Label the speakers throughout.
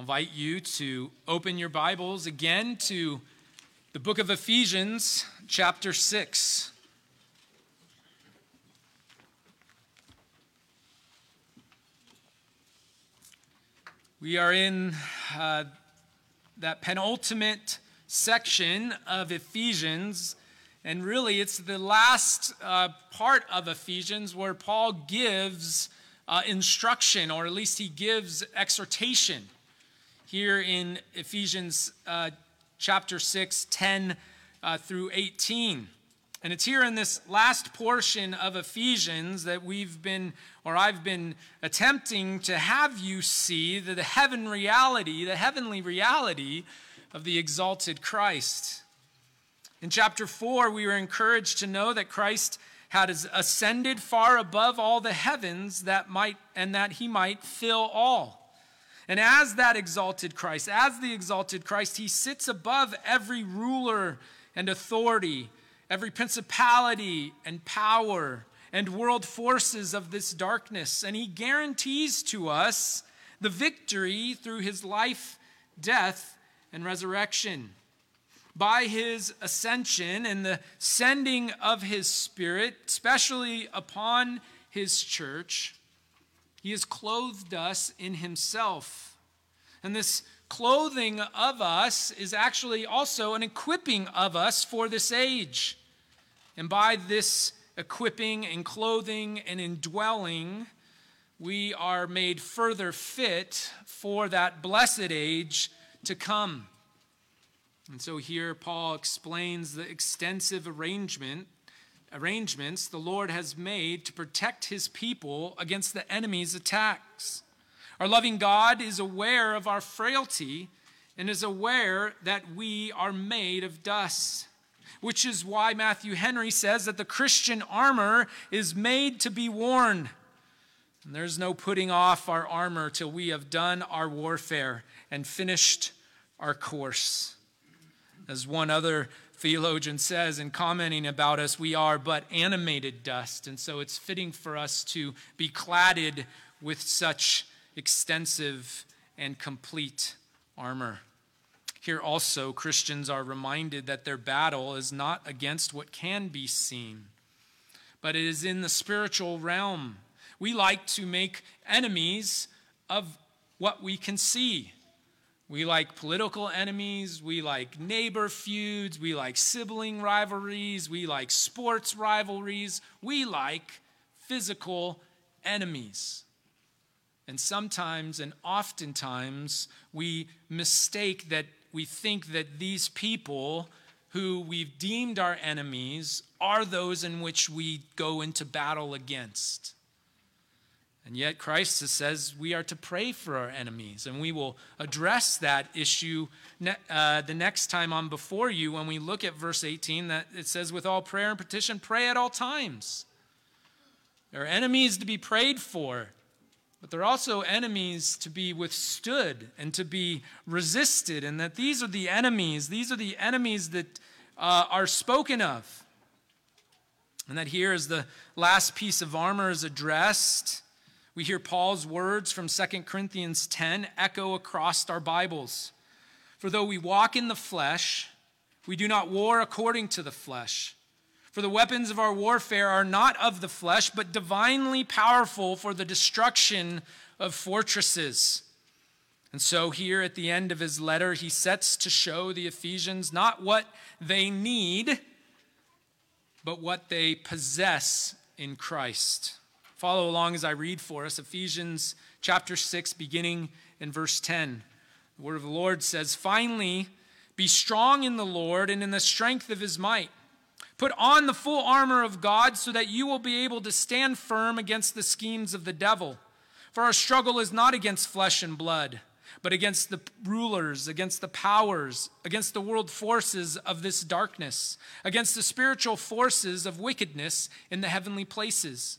Speaker 1: I'll invite you to open your Bibles again to the book of Ephesians, chapter 6. We are in uh, that penultimate section of Ephesians, and really it's the last uh, part of Ephesians where Paul gives uh, instruction, or at least he gives exhortation. Here in Ephesians uh, chapter 6, 10 uh, through 18. And it's here in this last portion of Ephesians that we've been, or I've been attempting to have you see the, the heaven reality, the heavenly reality of the exalted Christ. In chapter 4, we were encouraged to know that Christ had ascended far above all the heavens that might and that he might fill all. And as that exalted Christ, as the exalted Christ, he sits above every ruler and authority every principality and power and world forces of this darkness. And he guarantees to us the victory through his life, death, and resurrection. By his ascension and the sending of his Spirit, especially upon his church, he has clothed us in himself. And this clothing of us is actually also an equipping of us for this age. And by this equipping and clothing and indwelling, we are made further fit for that blessed age to come. And so here Paul explains the extensive arrangement arrangements the Lord has made to protect his people against the enemy's attacks. Our loving God is aware of our frailty and is aware that we are made of dust which is why Matthew Henry says that the Christian armor is made to be worn. And there's no putting off our armor till we have done our warfare and finished our course. As one other theologian says in commenting about us, we are but animated dust. And so it's fitting for us to be cladded with such extensive and complete armor. Here also, Christians are reminded that their battle is not against what can be seen, but it is in the spiritual realm. We like to make enemies of what we can see. We like political enemies. We like neighbor feuds. We like sibling rivalries. We like sports rivalries. We like physical enemies. And sometimes and oftentimes we mistake that we think that these people who we've deemed our enemies are those in which we go into battle against. And yet, Christ says we are to pray for our enemies, and we will address that issue uh, the next time I'm before you when we look at verse 18 that it says, with all prayer and petition, pray at all times. There are enemies to be prayed for, but there are also enemies to be withstood and to be resisted, and that these are the enemies, these are the enemies that uh, are spoken of. And that here is the last piece of armor is addressed, we hear Paul's words from 2 Corinthians 10 echo across our Bibles. For though we walk in the flesh, we do not war according to the flesh. For the weapons of our warfare are not of the flesh, but divinely powerful for the destruction of fortresses. And so, here at the end of his letter, he sets to show the Ephesians not what they need, but what they possess in Christ. Follow along as I read for us Ephesians chapter 6, beginning in verse 10. The word of the Lord says, Finally, be strong in the Lord and in the strength of his might. Put on the full armor of God so that you will be able to stand firm against the schemes of the devil. For our struggle is not against flesh and blood, but against the rulers, against the powers, against the world forces of this darkness, against the spiritual forces of wickedness in the heavenly places.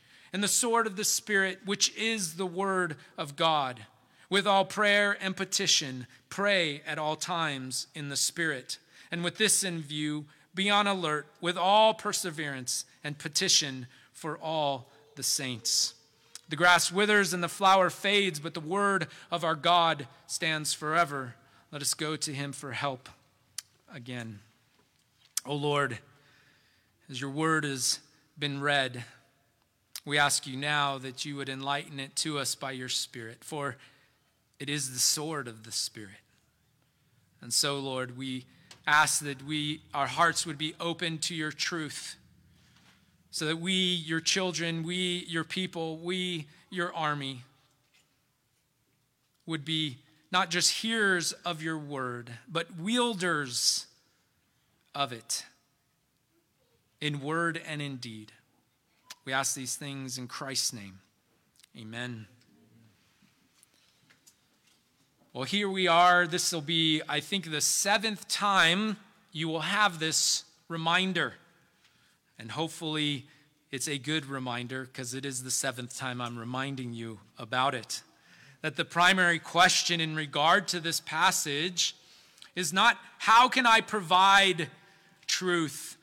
Speaker 1: and the sword of the Spirit, which is the word of God. With all prayer and petition, pray at all times in the Spirit. And with this in view, be on alert with all perseverance and petition for all the saints. The grass withers and the flower fades, but the word of our God stands forever. Let us go to him for help again. O Lord, as your word has been read, we ask you now that you would enlighten it to us by your Spirit, for it is the sword of the Spirit. And so, Lord, we ask that we our hearts would be open to your truth so that we your children we your people we your army would be not just hearers of your word but wielders of it in word and in deed we ask these things in Christ's name amen well, here we are. This will be, I think, the seventh time you will have this reminder. And hopefully, it's a good reminder because it is the seventh time I'm reminding you about it. That the primary question in regard to this passage is not how can I provide truth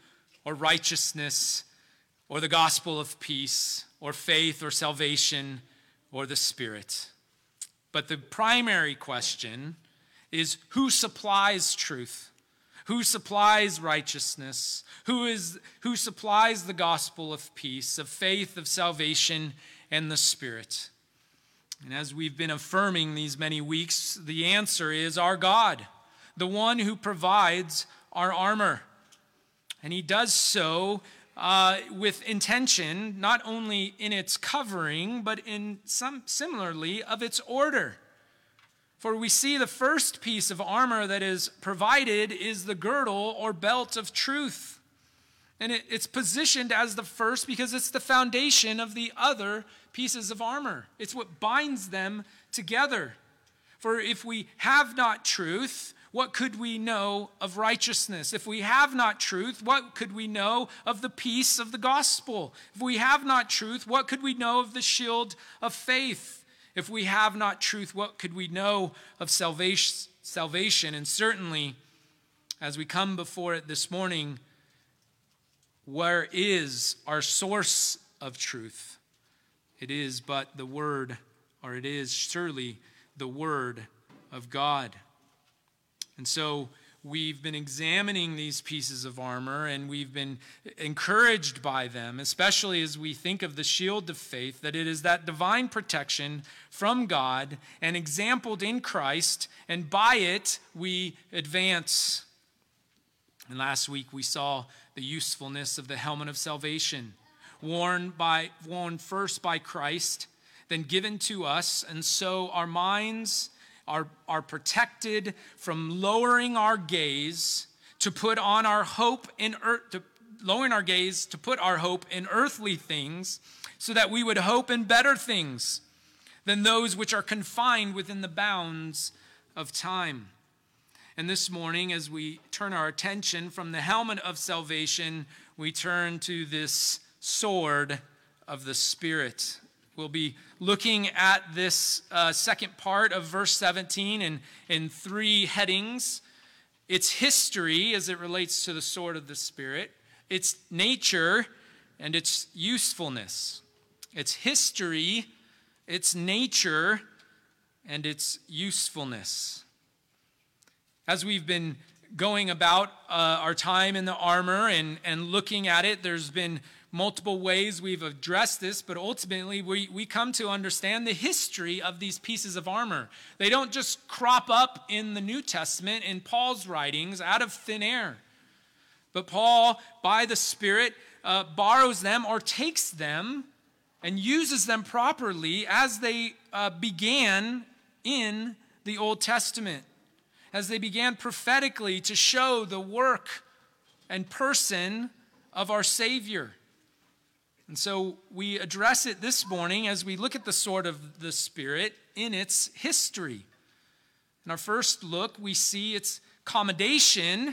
Speaker 1: or righteousness or the gospel of peace or faith or salvation or the Spirit. But the primary question is who supplies truth? Who supplies righteousness? Who, is, who supplies the gospel of peace, of faith, of salvation, and the Spirit? And as we've been affirming these many weeks, the answer is our God, the one who provides our armor. And he does so uh, with intention, not only in its covering, but in some similarly of its order. For we see the first piece of armor that is provided is the girdle or belt of truth. And it, it's positioned as the first because it's the foundation of the other pieces of armor. It's what binds them together. For if we have not truth, what could we know of righteousness? If we have not truth, what could we know of the peace of the gospel? If we have not truth, what could we know of the shield of faith? If we have not truth, what could we know of salvation? And certainly, as we come before it this morning, where is our source of truth? It is but the Word, or it is surely the Word of God. And so we've been examining these pieces of armor and we've been encouraged by them, especially as we think of the shield of faith, that it is that divine protection from God and exampled in Christ, and by it we advance. And last week we saw the usefulness of the helmet of salvation, worn by worn first by Christ, then given to us, and so our minds are, are protected from lowering our gaze to put on our hope in earth, to lowering our gaze to put our hope in earthly things, so that we would hope in better things than those which are confined within the bounds of time. And this morning, as we turn our attention from the helmet of salvation, we turn to this sword of the Spirit. We'll be looking at this uh, second part of verse 17 in, in three headings its history as it relates to the sword of the Spirit, its nature, and its usefulness. Its history, its nature, and its usefulness. As we've been going about uh, our time in the armor and, and looking at it, there's been multiple ways we've addressed this, but ultimately we, we come to understand the history of these pieces of armor. They don't just crop up in the New Testament, in Paul's writings, out of thin air. But Paul, by the Spirit, uh, borrows them or takes them and uses them properly as they uh, began in the Old Testament, as they began prophetically to show the work and person of our Savior. And so we address it this morning as we look at the sword of the Spirit in its history. In our first look, we see its commendation,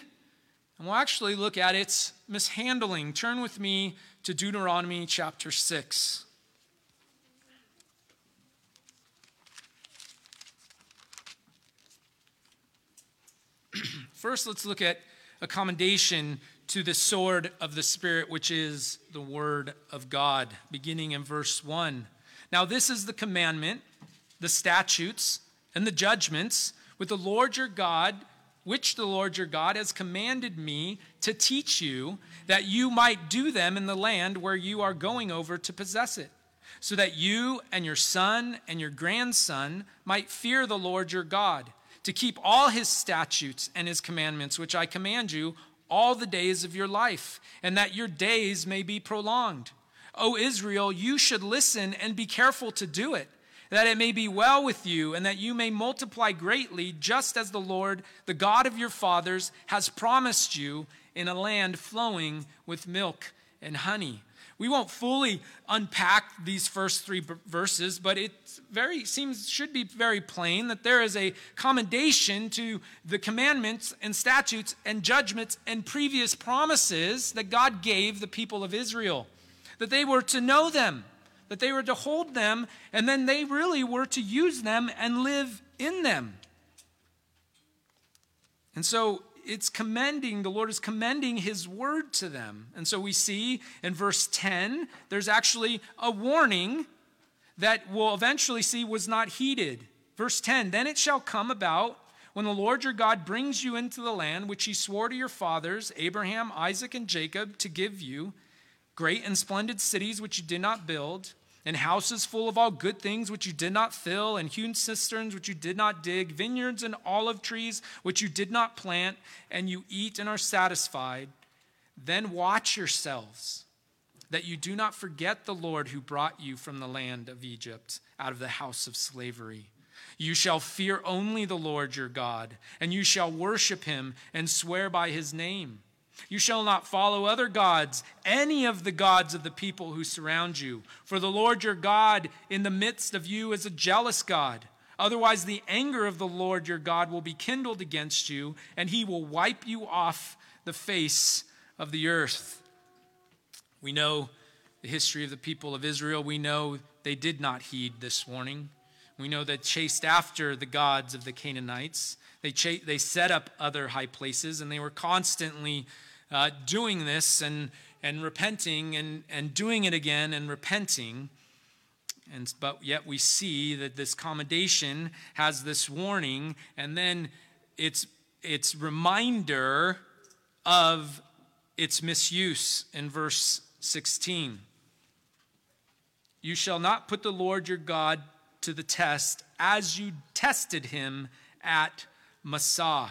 Speaker 1: and we'll actually look at its mishandling. Turn with me to Deuteronomy chapter 6. First, let's look at a commendation to the sword of the Spirit, which is the Word of God, beginning in verse 1. Now, this is the commandment, the statutes, and the judgments with the Lord your God, which the Lord your God has commanded me to teach you, that you might do them in the land where you are going over to possess it, so that you and your son and your grandson might fear the Lord your God, to keep all his statutes and his commandments, which I command you all the days of your life, and that your days may be prolonged. O Israel, you should listen and be careful to do it, that it may be well with you, and that you may multiply greatly, just as the Lord, the God of your fathers, has promised you in a land flowing with milk and honey. We won't fully unpack these first three verses, but it very seems should be very plain that there is a commendation to the commandments and statutes and judgments and previous promises that God gave the people of Israel. That they were to know them, that they were to hold them, and then they really were to use them and live in them. And so it's commending, the Lord is commending his word to them. And so we see in verse 10, there's actually a warning that we'll eventually see was not heeded. Verse 10 Then it shall come about when the Lord your God brings you into the land which he swore to your fathers, Abraham, Isaac, and Jacob, to give you, great and splendid cities which you did not build and houses full of all good things which you did not fill, and hewn cisterns which you did not dig, vineyards and olive trees which you did not plant, and you eat and are satisfied, then watch yourselves that you do not forget the Lord who brought you from the land of Egypt, out of the house of slavery. You shall fear only the Lord your God, and you shall worship him and swear by his name. You shall not follow other gods, any of the gods of the people who surround you. For the Lord your God in the midst of you is a jealous God. Otherwise, the anger of the Lord your God will be kindled against you, and he will wipe you off the face of the earth. We know the history of the people of Israel. We know they did not heed this warning. We know that chased after the gods of the Canaanites. They, ch- they set up other high places, and they were constantly uh, doing this and, and repenting and, and doing it again and repenting. And, but yet we see that this commendation has this warning, and then it's, it's reminder of its misuse in verse 16. You shall not put the Lord your God to the test as you tested him at Massah.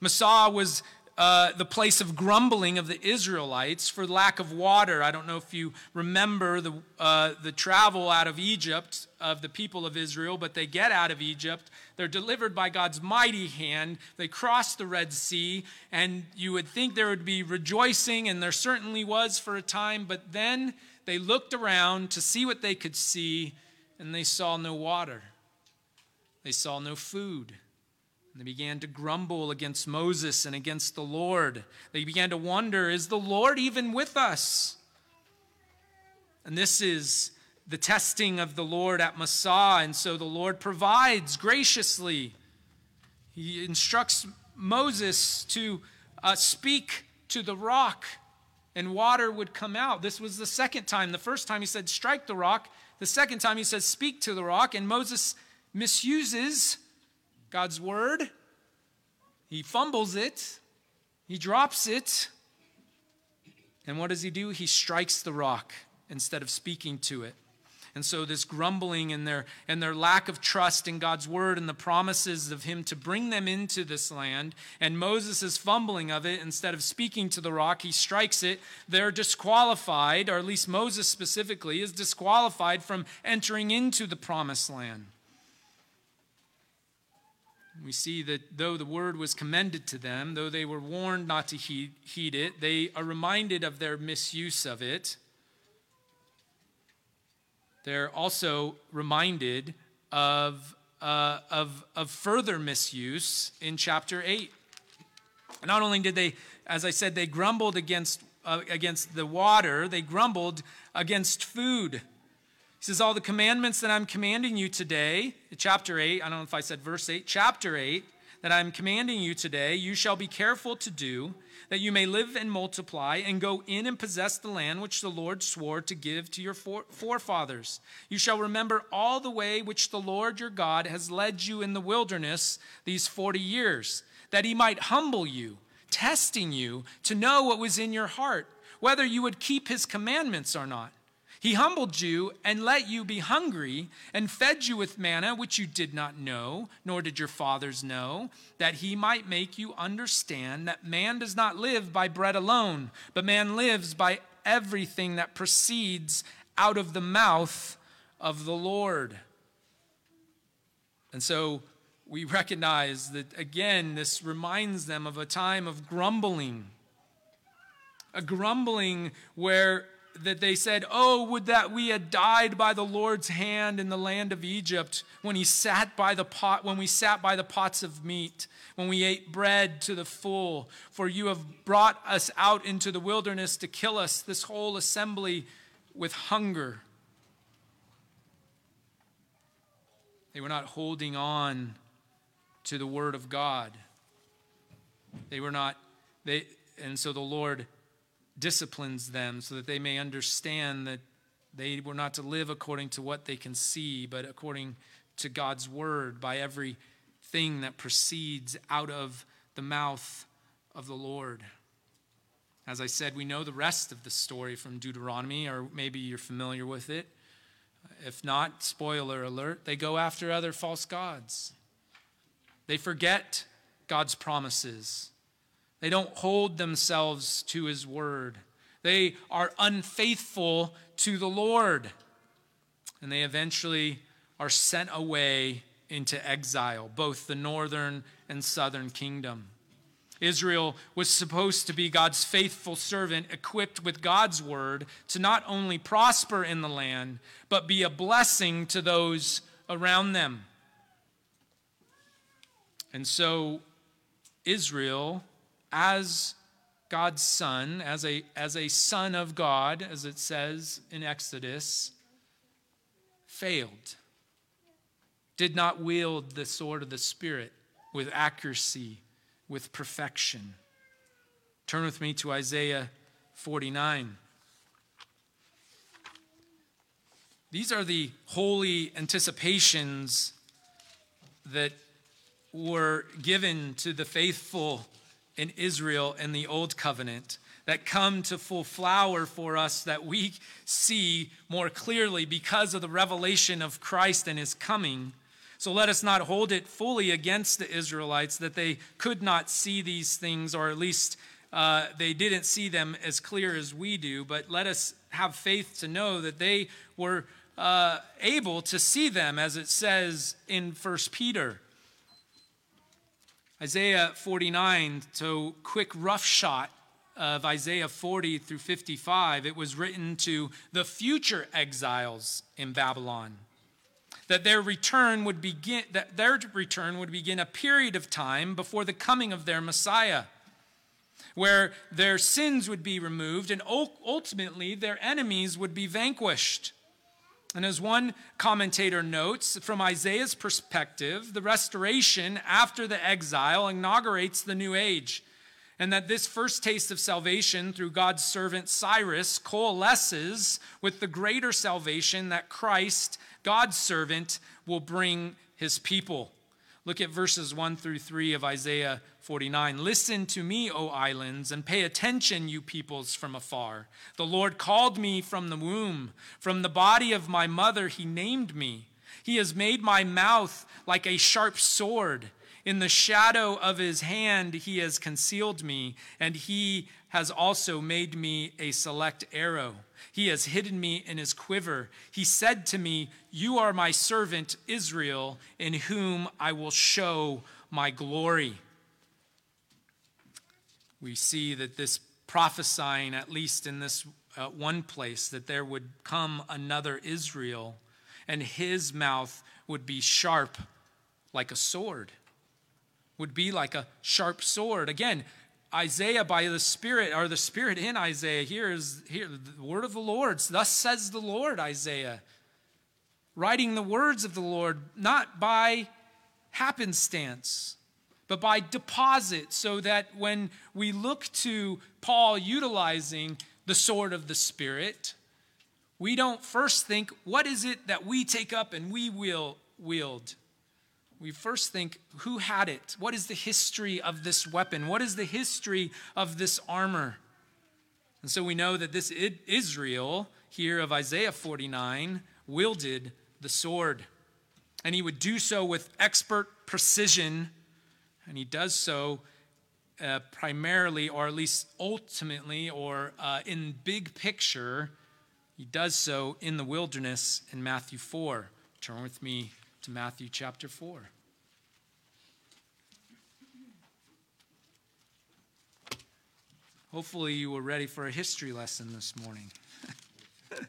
Speaker 1: Massah was uh, the place of grumbling of the Israelites for lack of water. I don't know if you remember the, uh, the travel out of Egypt of the people of Israel, but they get out of Egypt. They're delivered by God's mighty hand. They cross the Red Sea, and you would think there would be rejoicing, and there certainly was for a time, but then they looked around to see what they could see, and they saw no water. They saw no food. They began to grumble against Moses and against the Lord. They began to wonder is the Lord even with us? And this is the testing of the Lord at Massah. And so the Lord provides graciously. He instructs Moses to uh, speak to the rock, and water would come out. This was the second time. The first time he said, Strike the rock. The second time he says, Speak to the rock. And Moses misuses God's word. He fumbles it, he drops it. And what does he do? He strikes the rock instead of speaking to it. And so this grumbling and their and their lack of trust in God's word and the promises of him to bring them into this land and Moses' fumbling of it instead of speaking to the rock he strikes it they're disqualified or at least Moses specifically is disqualified from entering into the promised land. We see that though the word was commended to them, though they were warned not to heed, heed, it, they are reminded of their misuse of it. they're also reminded of, uh, of, of further misuse in chapter 8. Not only did they, as I said, they grumbled against, uh, against the water, they grumbled against food. He says, All the commandments that I'm commanding you today, chapter 8, I don't know if I said verse 8, chapter 8, that I'm commanding you today, you shall be careful to do, that you may live and multiply and go in and possess the land which the Lord swore to give to your forefathers. You shall remember all the way which the Lord your God has led you in the wilderness these 40 years, that he might humble you, testing you to know what was in your heart, whether you would keep his commandments or not. He humbled you and let you be hungry and fed you with manna which you did not know, nor did your fathers know, that he might make you understand that man does not live by bread alone, but man lives by everything that proceeds out of the mouth of the Lord. And so we recognize that, again, this reminds them of a time of grumbling. A grumbling where that they said, Oh, would that we had died by the Lord's hand in the land of Egypt when he sat by the pot, when we sat by the pots of meat, when we ate bread to the full, for you have brought us out into the wilderness to kill us, this whole assembly with hunger. They were not holding on to the word of God. They were not, they, and so the Lord disciplines them so that they may understand that they were not to live according to what they can see, but according to God's word by every thing that proceeds out of the mouth of the Lord. As I said, we know the rest of the story from Deuteronomy, or maybe you're familiar with it. If not, spoiler alert, they go after other false gods. They forget God's promises. They don't hold themselves to his word. They are unfaithful to the Lord. And they eventually are sent away into exile, both the northern and southern kingdom. Israel was supposed to be God's faithful servant, equipped with God's word to not only prosper in the land, but be a blessing to those around them. And so Israel as God's son, as a, as a son of God, as it says in Exodus, failed, did not wield the sword of the Spirit with accuracy, with perfection. Turn with me to Isaiah 49. These are the holy anticipations that were given to the faithful in Israel in the Old Covenant that come to full flower for us that we see more clearly because of the revelation of Christ and his coming. So let us not hold it fully against the Israelites that they could not see these things, or at least uh, they didn't see them as clear as we do, but let us have faith to know that they were uh, able to see them, as it says in First Peter. Isaiah 49, so quick rough shot of Isaiah 40 through 55, it was written to the future exiles in Babylon. That their return would begin that their return would begin a period of time before the coming of their Messiah, where their sins would be removed and ultimately their enemies would be vanquished. And as one commentator notes, from Isaiah's perspective, the restoration after the exile inaugurates the new age, and that this first taste of salvation through God's servant Cyrus coalesces with the greater salvation that Christ, God's servant, will bring his people. Look at verses 1 through 3 of Isaiah 49. Listen to me, O islands, and pay attention, you peoples from afar. The Lord called me from the womb. From the body of my mother, he named me. He has made my mouth like a sharp sword. In the shadow of his hand, he has concealed me, and he has also made me a select arrow. He has hidden me in his quiver. He said to me, You are my servant Israel, in whom I will show my glory. We see that this prophesying, at least in this uh, one place, that there would come another Israel and his mouth would be sharp like a sword, would be like a sharp sword. Again, Isaiah by the Spirit, or the Spirit in Isaiah, here is here the word of the Lord. Thus says the Lord, Isaiah. Writing the words of the Lord, not by happenstance, but by deposit, so that when we look to Paul utilizing the sword of the Spirit, we don't first think, what is it that we take up and we will wield? We first think, who had it? What is the history of this weapon? What is the history of this armor? And so we know that this Israel here of Isaiah 49 wielded the sword. And he would do so with expert precision. And he does so uh, primarily, or at least ultimately, or uh, in big picture, he does so in the wilderness in Matthew 4. Turn with me to Matthew chapter 4. Hopefully, you were ready for a history lesson this morning.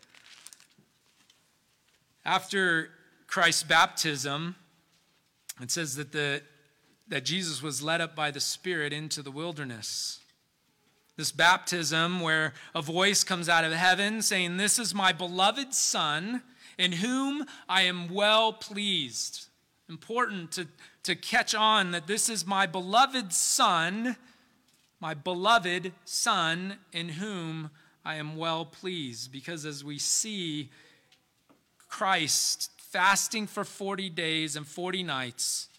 Speaker 1: After Christ's baptism, it says that, the, that Jesus was led up by the Spirit into the wilderness. This baptism, where a voice comes out of heaven saying, This is my beloved Son, in whom I am well pleased. Important to, to catch on that this is my beloved Son, my beloved Son, in whom I am well pleased. Because as we see Christ fasting for 40 days and 40 nights,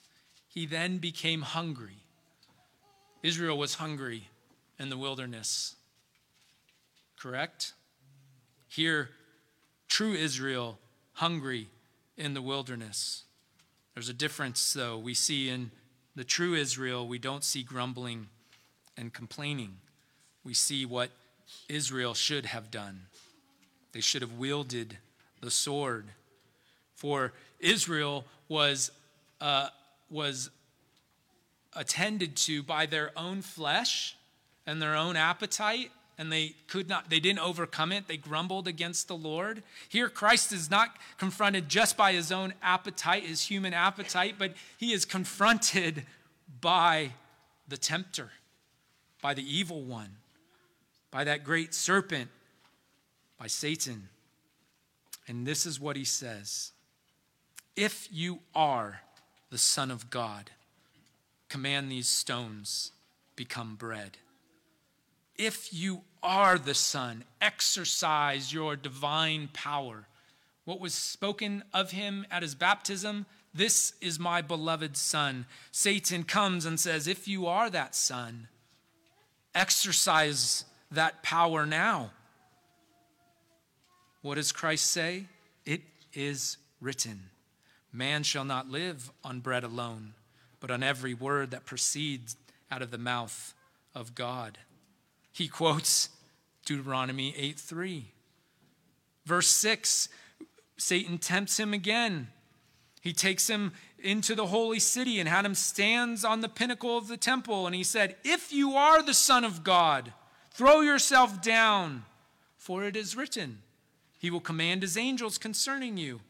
Speaker 1: he then became hungry. Israel was hungry in the wilderness. Correct? Here, true Israel, hungry in the wilderness. There's a difference, though. We see in the true Israel, we don't see grumbling and complaining. We see what Israel should have done. They should have wielded the sword. For Israel was, uh, was attended to by their own flesh and their own appetite and they could not they didn't overcome it. They grumbled against the lord. Here christ is not confronted just by his own appetite his human appetite but he is confronted by the tempter by the evil one by that great serpent by satan. And this is what he says. If you are the son of god command these stones become bread if you are the Son, exercise your divine power. What was spoken of him at his baptism? This is my beloved Son. Satan comes and says, If you are that Son, exercise that power now. What does Christ say? It is written Man shall not live on bread alone, but on every word that proceeds out of the mouth of God. He quotes Deuteronomy 8 3. Verse 6 Satan tempts him again. He takes him into the holy city and had him stands on the pinnacle of the temple. And he said, If you are the Son of God, throw yourself down, for it is written, He will command His angels concerning you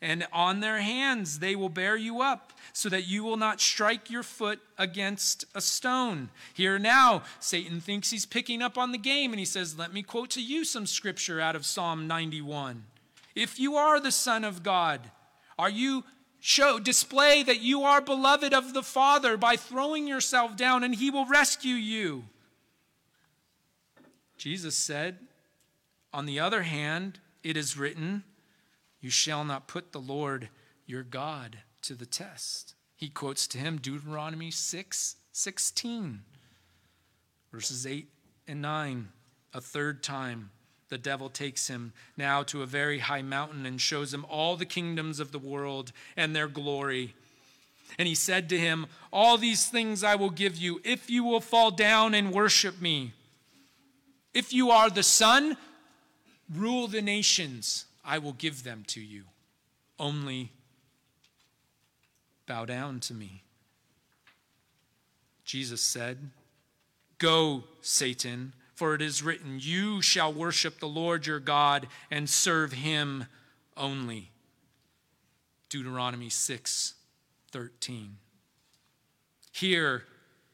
Speaker 1: and on their hands they will bear you up, so that you will not strike your foot against a stone. Here now, Satan thinks he's picking up on the game, and he says, Let me quote to you some scripture out of Psalm 91. If you are the Son of God, are you show display that you are beloved of the Father by throwing yourself down, and he will rescue you? Jesus said, On the other hand, it is written, you shall not put the Lord your God to the test. He quotes to him Deuteronomy 6 16, verses 8 and 9. A third time, the devil takes him now to a very high mountain and shows him all the kingdoms of the world and their glory. And he said to him, All these things I will give you if you will fall down and worship me. If you are the Son, rule the nations. I will give them to you. Only bow down to me. Jesus said, Go, Satan, for it is written, You shall worship the Lord your God and serve him only. Deuteronomy 6 13. Here,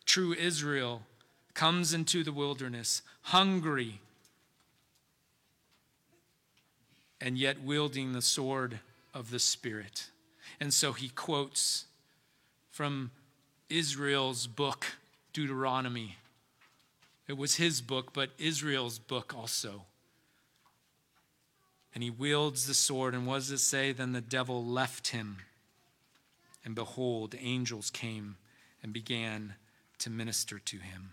Speaker 1: true Israel comes into the wilderness hungry and yet wielding the sword of the Spirit. And so he quotes from Israel's book, Deuteronomy. It was his book, but Israel's book also. And he wields the sword, and what does it say? Then the devil left him. And behold, angels came and began to minister to him.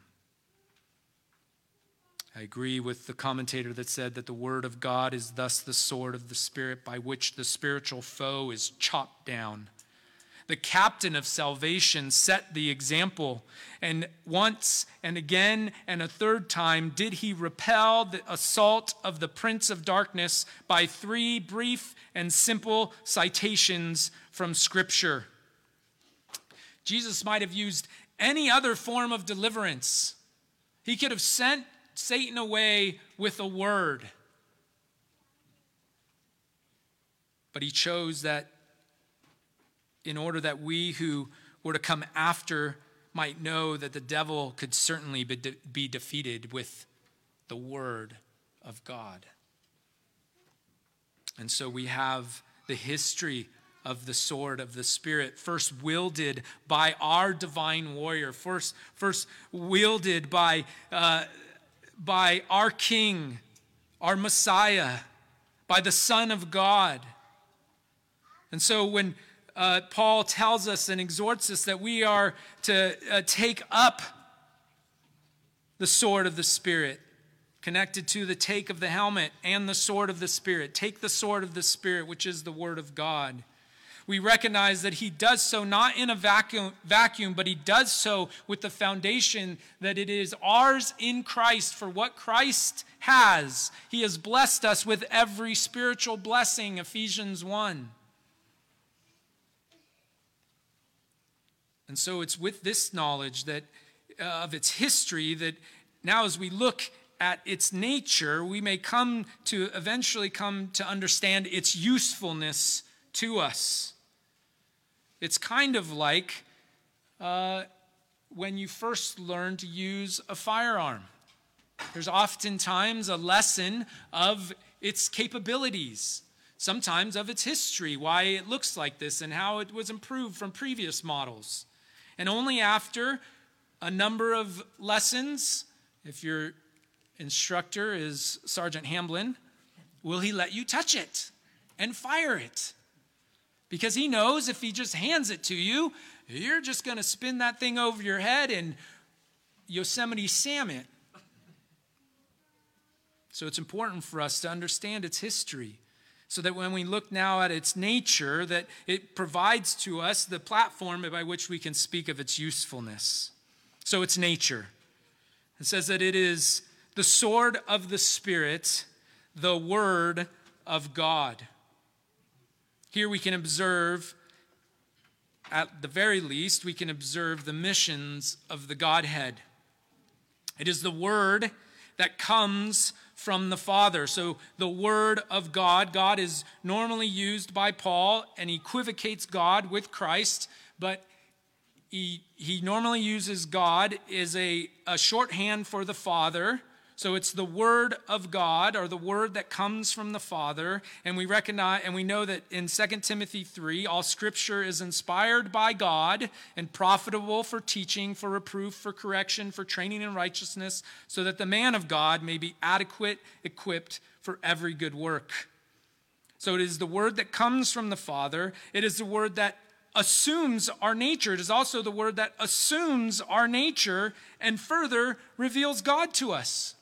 Speaker 1: I agree with the commentator that said that the Word of God is thus the sword of the Spirit by which the spiritual foe is chopped down. The captain of salvation set the example, and once and again and a third time did he repel the assault of the prince of darkness by three brief and simple citations from Scripture. Jesus might have used any other form of deliverance. He could have sent Satan away with a word. But he chose that in order that we who were to come after might know that the devil could certainly be, de- be defeated with the word of God. And so we have the history of the sword of the Spirit, first wielded by our divine warrior, first, first wielded by, uh, by our King, our Messiah, by the Son of God. And so when uh, Paul tells us and exhorts us that we are to uh, take up the sword of the Spirit, connected to the take of the helmet and the sword of the Spirit. Take the sword of the Spirit, which is the Word of God we recognize that he does so not in a vacuum, vacuum, but he does so with the foundation that it is ours in Christ for what Christ has. He has blessed us with every spiritual blessing, Ephesians 1. And so it's with this knowledge that uh, of its history that now as we look at its nature, we may come to eventually come to understand its usefulness to us. It's kind of like uh, when you first learn to use a firearm. There's oftentimes a lesson of its capabilities, sometimes of its history, why it looks like this, and how it was improved from previous models. And only after a number of lessons, if your instructor is Sergeant Hamblin, will he let you touch it and fire it. Because he knows if he just hands it to you, you're just going to spin that thing over your head and Yosemite Sam it. So it's important for us to understand its history so that when we look now at its nature that it provides to us the platform by which we can speak of its usefulness. So its nature. It says that it is the sword of the spirit, the word of God. Here we can observe, at the very least, we can observe the missions of the Godhead. It is the Word that comes from the Father. So the Word of God, God is normally used by Paul and equivocates God with Christ, but he, he normally uses God as a, a shorthand for the Father so it's the word of God or the word that comes from the Father. And we recognize and we know that in 2 Timothy 3, all scripture is inspired by God and profitable for teaching, for reproof, for correction, for training in righteousness, so that the man of God may be adequate, equipped for every good work. So it is the word that comes from the Father. It is the word that assumes our nature. It is also the word that assumes our nature and further reveals God to us.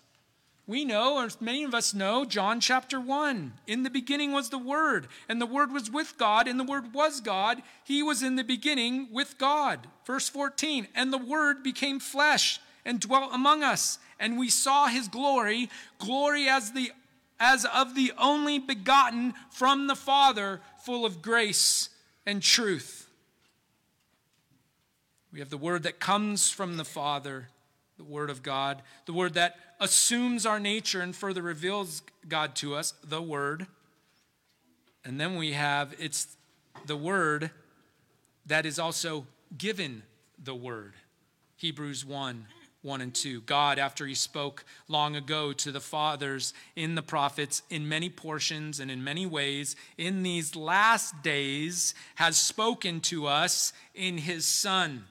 Speaker 1: We know, or many of us know, John chapter 1. In the beginning was the Word, and the Word was with God, and the Word was God. He was in the beginning with God. Verse 14, and the Word became flesh and dwelt among us, and we saw his glory, glory as, the, as of the only begotten from the Father, full of grace and truth. We have the Word that comes from the Father the Word of God, the Word that assumes our nature and further reveals God to us, the Word. And then we have its the word that is also given the word. Hebrews 1 1 and 2. God, after he spoke long ago to the fathers in the prophets in many portions and in many ways, in these last days has spoken to us in his Son.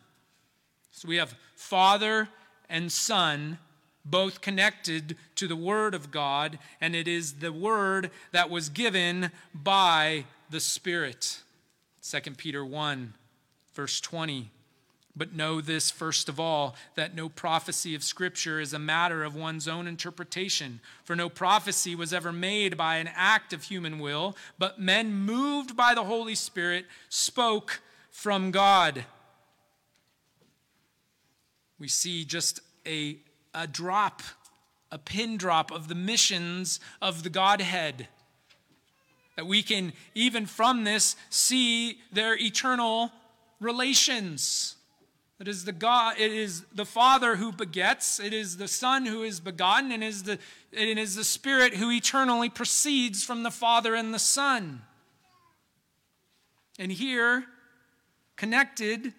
Speaker 1: So we have Father and Son both connected to the Word of God, and it is the Word that was given by the Spirit. 2 Peter 1, verse 20. But know this first of all, that no prophecy of Scripture is a matter of one's own interpretation. For no prophecy was ever made by an act of human will, but men moved by the Holy Spirit spoke from God. We see just a, a drop, a pin drop of the missions of the Godhead. That we can, even from this, see their eternal relations. It is the God, it is the Father who begets, it is the Son who is begotten, and is the, it is the Spirit who eternally proceeds from the Father and the Son. And here, connected,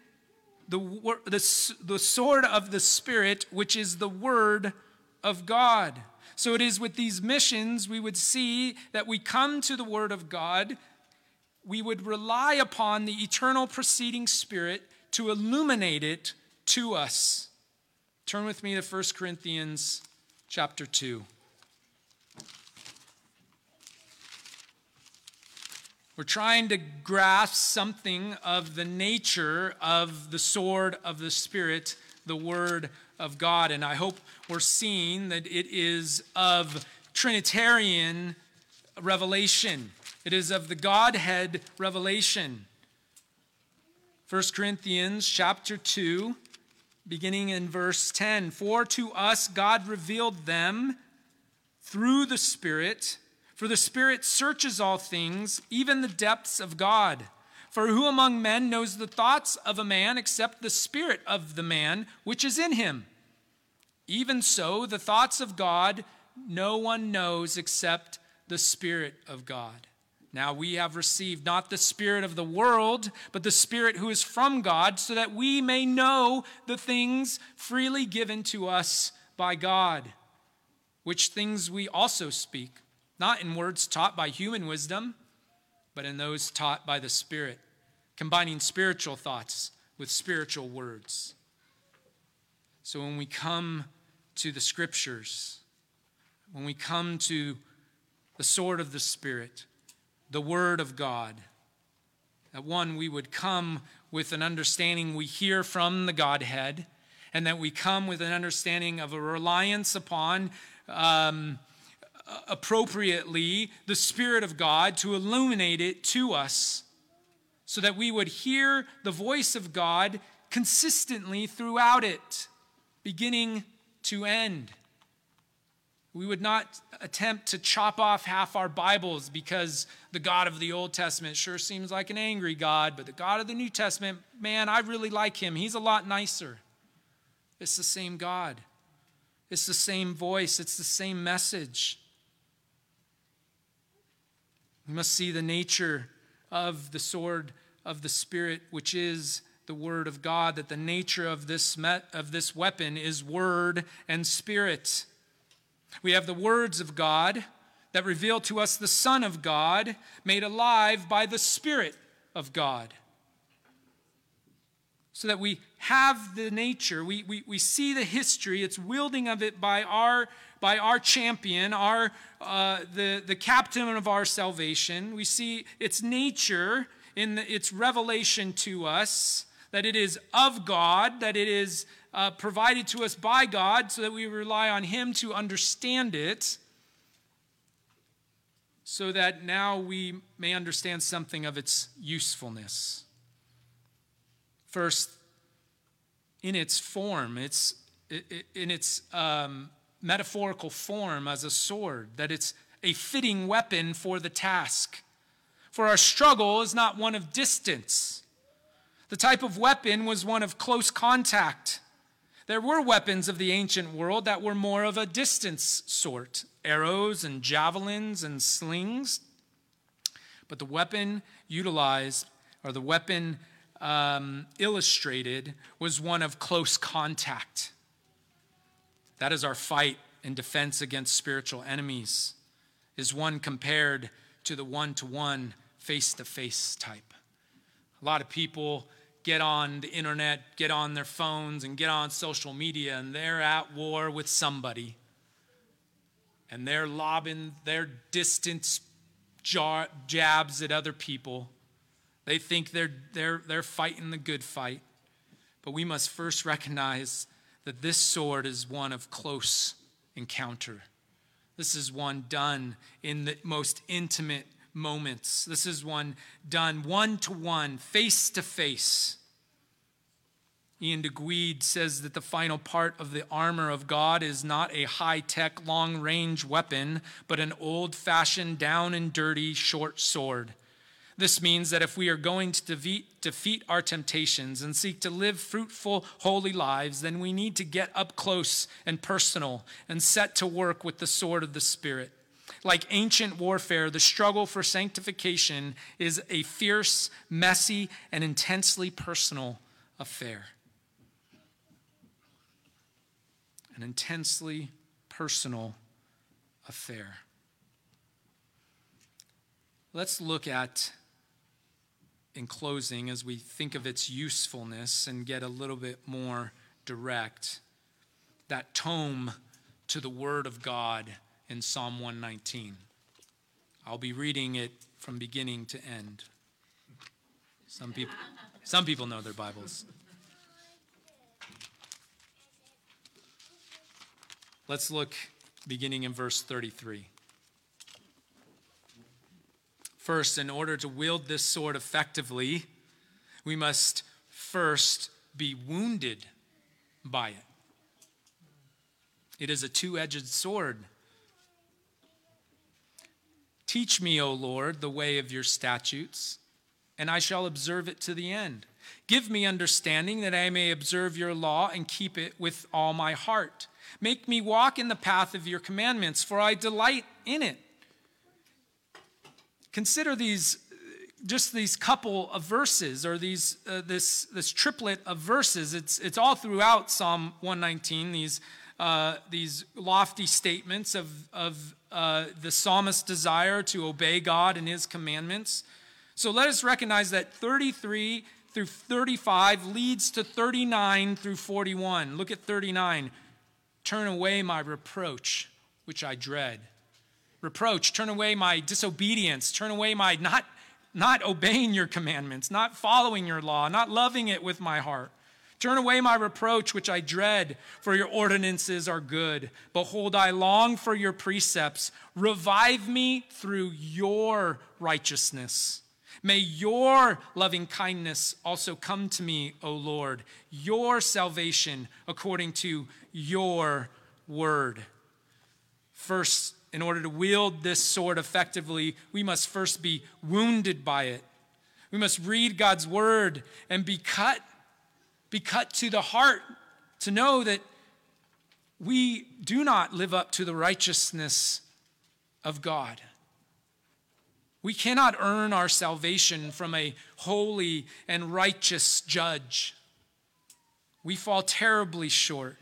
Speaker 1: the, the, the sword of the Spirit, which is the Word of God. So it is with these missions we would see that we come to the Word of God, we would rely upon the eternal proceeding Spirit to illuminate it to us. Turn with me to 1 Corinthians chapter 2. We're trying to grasp something of the nature of the sword of the Spirit, the Word of God. And I hope we're seeing that it is of Trinitarian revelation, it is of the Godhead revelation. 1 Corinthians chapter 2, beginning in verse 10. For to us God revealed them through the Spirit, for the Spirit searches all things, even the depths of God. For who among men knows the thoughts of a man except the Spirit of the man which is in him? Even so, the thoughts of God no one knows except the Spirit of God. Now we have received not the Spirit of the world, but the Spirit who is from God, so that we may know the things freely given to us by God, which things we also speak, not in words taught by human wisdom, but in those taught by the Spirit, combining spiritual thoughts with spiritual words. So when we come to the Scriptures, when we come to the sword of the Spirit, the Word of God. That one, we would come with an understanding we hear from the Godhead, and that we come with an understanding of a reliance upon um, appropriately the Spirit of God to illuminate it to us, so that we would hear the voice of God consistently throughout it, beginning to end. We would not attempt to chop off half our Bibles because the God of the Old Testament sure seems like an angry God, but the God of the New Testament, man, I really like him. He's a lot nicer. It's the same God, it's the same voice, it's the same message. We must see the nature of the sword of the Spirit, which is the Word of God, that the nature of this, of this weapon is Word and Spirit. We have the words of God that reveal to us the Son of God, made alive by the Spirit of God. So that we have the nature, we, we, we see the history, it's wielding of it by our, by our champion, our, uh, the, the captain of our salvation. We see its nature in the, its revelation to us, that it is of God, that it is uh, provided to us by God so that we rely on Him to understand it, so that now we may understand something of its usefulness. First, in its form, it's, in its um, metaphorical form as a sword, that it's a fitting weapon for the task. For our struggle is not one of distance. The type of weapon was one of close contact. There were weapons of the ancient world that were more of a distance sort arrows and javelins and slings. But the weapon utilized or the weapon um, illustrated, was one of close contact. That is our fight and defense against spiritual enemies, is one compared to the one to one, face to face type. A lot of people get on the internet, get on their phones, and get on social media, and they're at war with somebody. And they're lobbing their distance jabs at other people. They think they're, they're, they're fighting the good fight. But we must first recognize that this sword is one of close encounter. This is one done in the most intimate moments. This is one done one to one, face to face. Iain de Duguid says that the final part of the armor of God is not a high tech, long range weapon, but an old fashioned, down and dirty short sword. This means that if we are going to defeat, defeat, our temptations and seek to live fruitful, holy lives, then we need to get up close and personal and set to work with the sword of the Spirit. Like ancient warfare, the struggle for sanctification is a fierce, messy, and intensely personal affair. An intensely personal affair. Let's look at in closing, as we think of its usefulness and get a little bit more direct, that tome to the Word of God in Psalm 119. I'll be reading it from beginning to end. Some people, some people know their Bibles. Let's look beginning in verse 33. First, in order to wield this sword effectively, we must first be wounded by it. It is a two edged sword. Teach me, O Lord, the way of your statutes, and I shall observe it to the end. Give me understanding that I may observe your law and keep it with all my heart. Make me walk in the path of your commandments, for I delight in it. Consider these just these couple of verses or these uh, this this triplet of verses. It's it's all throughout psalm 119 these uh, these lofty statements of of uh, the psalmist's desire to obey god and his commandments. So let us recognize that 33 through 35 leads to 39 through 41 look at 39 turn away my reproach which i dread reproach, turn away my disobedience, turn away my not, not obeying your commandments, not following your law, not loving it with my heart. Turn away my reproach, which I dread, for your ordinances are good. Behold, I long for your precepts. Revive me through your righteousness. May your loving kindness also come to me, O Lord, your salvation according to your word. First in order to wield this sword effectively, we must first be wounded by it. We must read God's word and be cut, be cut to the heart to know that we do not live up to the righteousness of God. We cannot earn our salvation from a holy and righteous judge. We fall terribly short.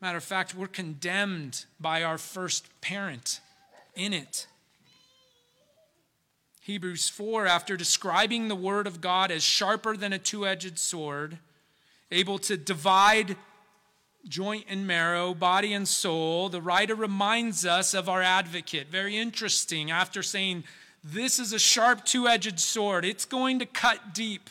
Speaker 1: Matter of fact, we're condemned by our first parent in it. Hebrews 4, after describing the Word of God as sharper than a two edged sword, able to divide joint and marrow, body and soul, the writer reminds us of our advocate. Very interesting. After saying, This is a sharp two edged sword, it's going to cut deep.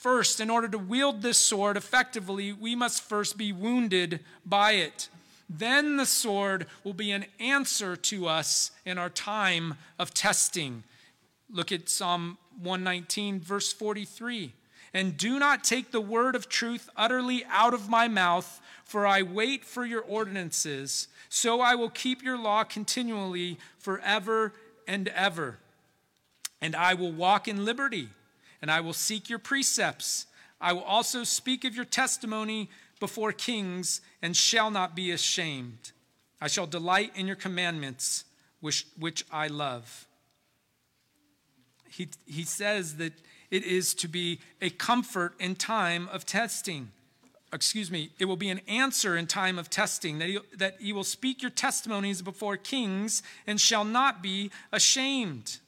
Speaker 1: First, in order to wield this sword effectively, we must first be wounded by it. Then the sword will be an answer to us in our time of testing. Look at Psalm 119, verse 43. And do not take the word of truth utterly out of my mouth, for I wait for your ordinances. So I will keep your law continually forever and ever. And I will walk in liberty, and I will seek your precepts. I will also speak of your testimony before kings, and shall not be ashamed. I shall delight in your commandments, which, which I love. He, he says that it is to be a comfort in time of testing. Excuse me, it will be an answer in time of testing, that he, that he will speak your testimonies before kings and shall not be ashamed.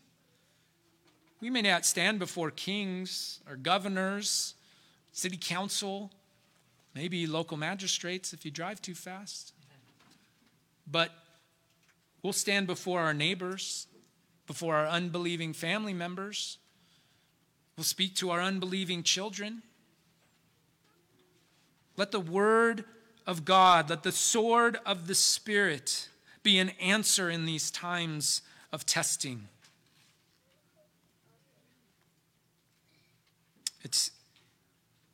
Speaker 1: We may not stand before kings or governors, city council, maybe local magistrates if you drive too fast. But we'll stand before our neighbors, before our unbelieving family members, We'll speak to our unbelieving children. Let the word of God, let the sword of the Spirit be an answer in these times of testing. It's,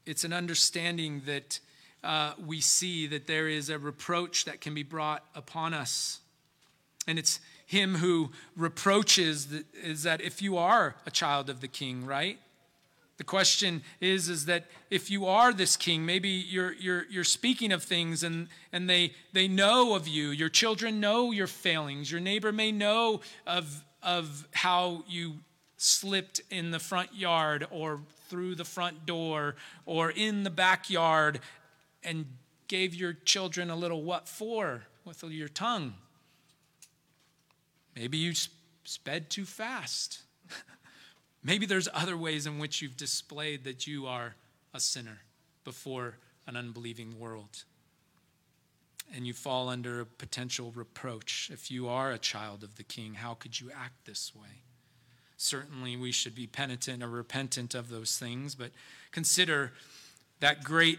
Speaker 1: it's an understanding that uh, we see that there is a reproach that can be brought upon us. And it's him who reproaches is that if you are a child of the king, right? The question is, is that if you are this king, maybe you're, you're, you're speaking of things and, and they, they know of you. Your children know your failings. Your neighbor may know of, of how you slipped in the front yard or through the front door or in the backyard and gave your children a little what for with your tongue. Maybe you sped too fast. Maybe there's other ways in which you've displayed that you are a sinner before an unbelieving world. And you fall under a potential reproach. If you are a child of the king, how could you act this way? Certainly, we should be penitent or repentant of those things, but consider that great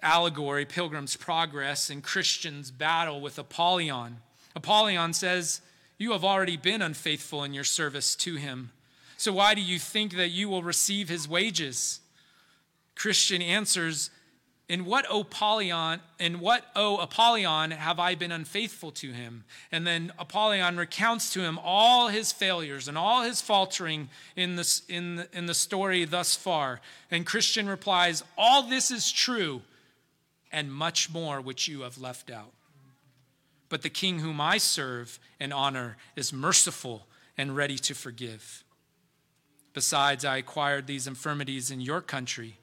Speaker 1: allegory, Pilgrim's Progress, and Christian's battle with Apollyon. Apollyon says, You have already been unfaithful in your service to him. So why do you think that you will receive his wages? Christian answers, in what, O Apollyon, in what, O Apollyon, have I been unfaithful to him? And then Apollyon recounts to him all his failures and all his faltering in, this, in, the, in the story thus far. And Christian replies, All this is true, and much more which you have left out. But the king whom I serve and honor is merciful and ready to forgive. Besides, I acquired these infirmities in your country,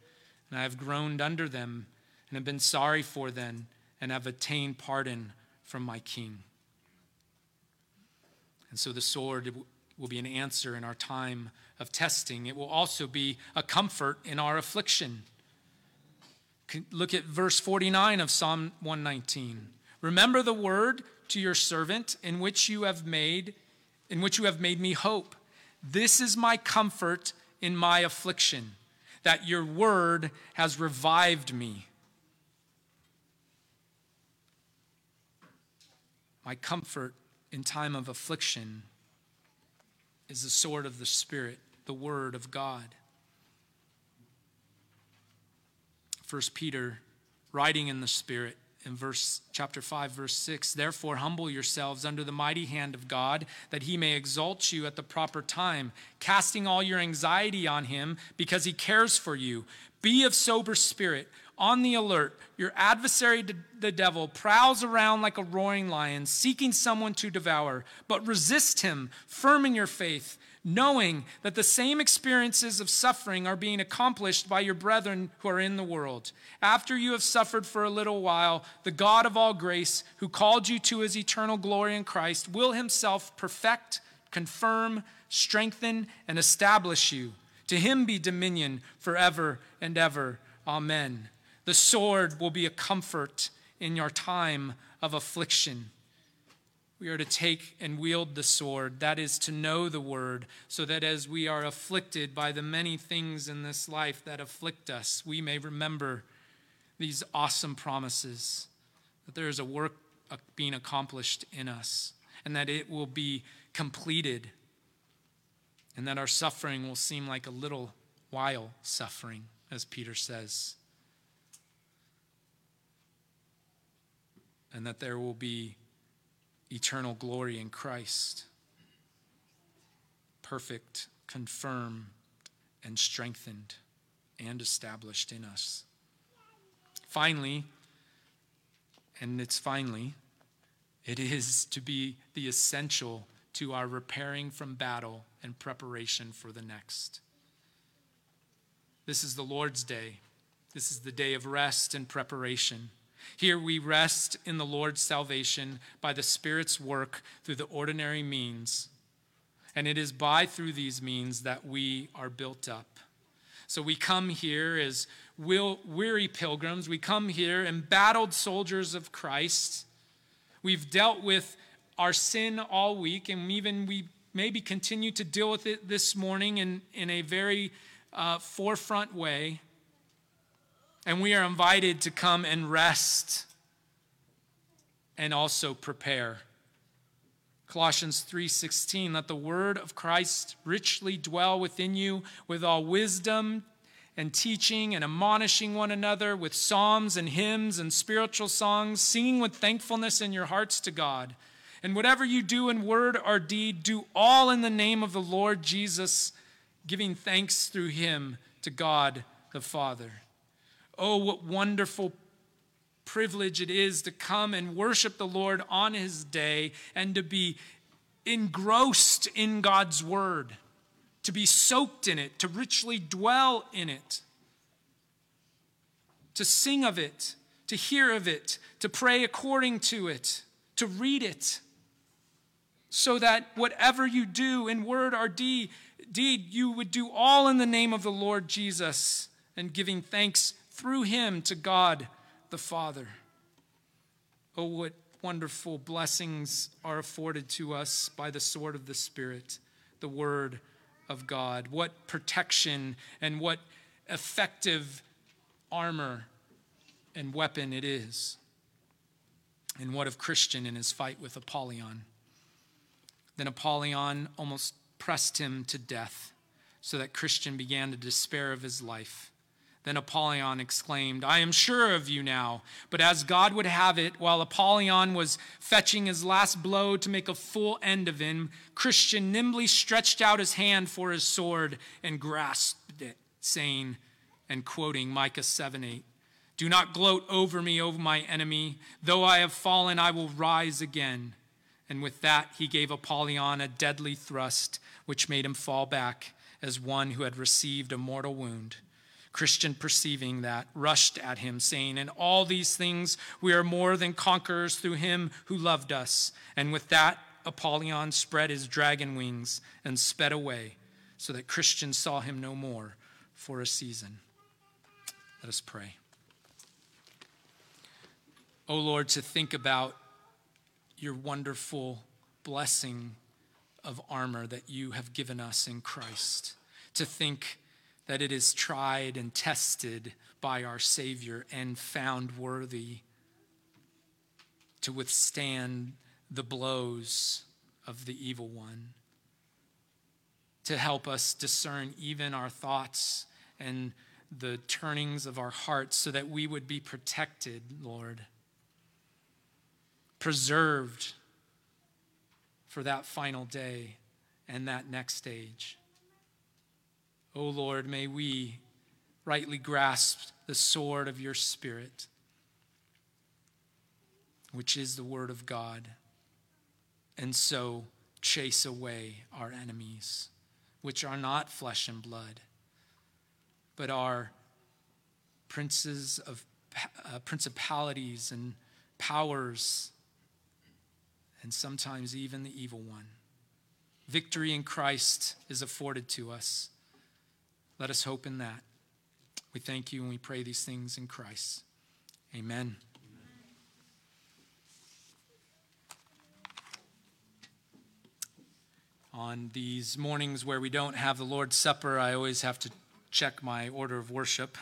Speaker 1: and I have groaned under them, and have been sorry for them, and have attained pardon from my king. And so the sword will be an answer in our time of testing. It will also be a comfort in our affliction. Look at verse 49 of Psalm 119. Remember the word to your servant in which you have made in which you have made me hope. This is my comfort in my affliction, that your word has revived me. My comfort in time of affliction is the sword of the Spirit, the word of God. 1 Peter, writing in the Spirit, in verse chapter 5 verse 6 therefore humble yourselves under the mighty hand of god that he may exalt you at the proper time casting all your anxiety on him because he cares for you be of sober spirit on the alert your adversary the devil prowls around like a roaring lion seeking someone to devour but resist him firm in your faith knowing that the same experiences of suffering are being accomplished by your brethren who are in the world. After you have suffered for a little while, the God of all grace, who called you to his eternal glory in Christ, will himself perfect, confirm, strengthen, and establish you. To him be dominion forever and ever. Amen. The sword will be a comfort in your time of affliction. We are to take and wield the sword, that is, to know the word, so that as we are afflicted by the many things in this life that afflict us, we may remember these awesome promises that there is a work being accomplished in us, and that it will be completed, and that our suffering will seem like a little while suffering, as Peter says. And that there will be eternal glory in Christ, perfect, confirmed, and strengthened and established in us. Finally, and it's finally, it is to be the essential to our repairing from battle and preparation for the next. This is the Lord's day. This is the day of rest and preparation. Here we rest in the Lord's salvation by the Spirit's work through the ordinary means. And it is by through these means that we are built up. So we come here as weary pilgrims. We come here embattled soldiers of Christ. We've dealt with our sin all week, and even we maybe continue to deal with it this morning in, in a very uh, forefront way. And we are invited to come and rest and also prepare. Colossians 3:16 let the word of Christ richly dwell within you with all wisdom and teaching and admonishing one another with psalms and hymns and spiritual songs singing with thankfulness in your hearts to God. And whatever you do in word or deed do all in the name of the Lord Jesus giving thanks through him to God the Father. Oh what wonderful privilege it is to come and worship the Lord on his day and to be engrossed in God's word, to be soaked in it, to richly dwell in it, to sing of it, to hear of it, to pray according to it, to read it, so that whatever you do in word or deed, you would do all in the name of the Lord Jesus and giving thanks through him to God the Father. Oh, what wonderful blessings are afforded to us by the sword of the Spirit, the Word of God. What protection and what effective armor and weapon it is. And what of Christian in his fight with Apollyon? Then Apollyon almost pressed him to death, so that Christian began to despair of his life. Then Apollyon exclaimed, I am sure of you now. But as God would have it, while Apollyon was fetching his last blow to make a full end of him, Christian nimbly stretched out his hand for his sword and grasped it, saying, and quoting Micah 7 8, Do not gloat over me, O my enemy. Though I have fallen, I will rise again. And with that, he gave Apollyon a deadly thrust, which made him fall back as one who had received a mortal wound. Christian, perceiving that, rushed at him, saying, In all these things we are more than conquerors through him who loved us. And with that, Apollyon spread his dragon wings and sped away, so that Christian saw him no more for a season. Let us pray. O oh Lord, to think about your wonderful blessing of armor that you have given us in Christ, to think that it is tried and tested by our Savior and found worthy to withstand the blows of the evil one, to help us discern even our thoughts and the turnings of our hearts so that we would be protected, Lord, preserved for that final day and that next stage. O oh Lord, may we rightly grasp the sword of your Spirit, which is the Word of God, and so chase away our enemies, which are not flesh and blood, but are princes of uh, principalities and powers, and sometimes even the evil one. Victory in Christ is afforded to us let us hope in that. We thank you and we pray these things in Christ. Amen. On these mornings where we don't have the Lord's Supper, I always have to check my order of worship.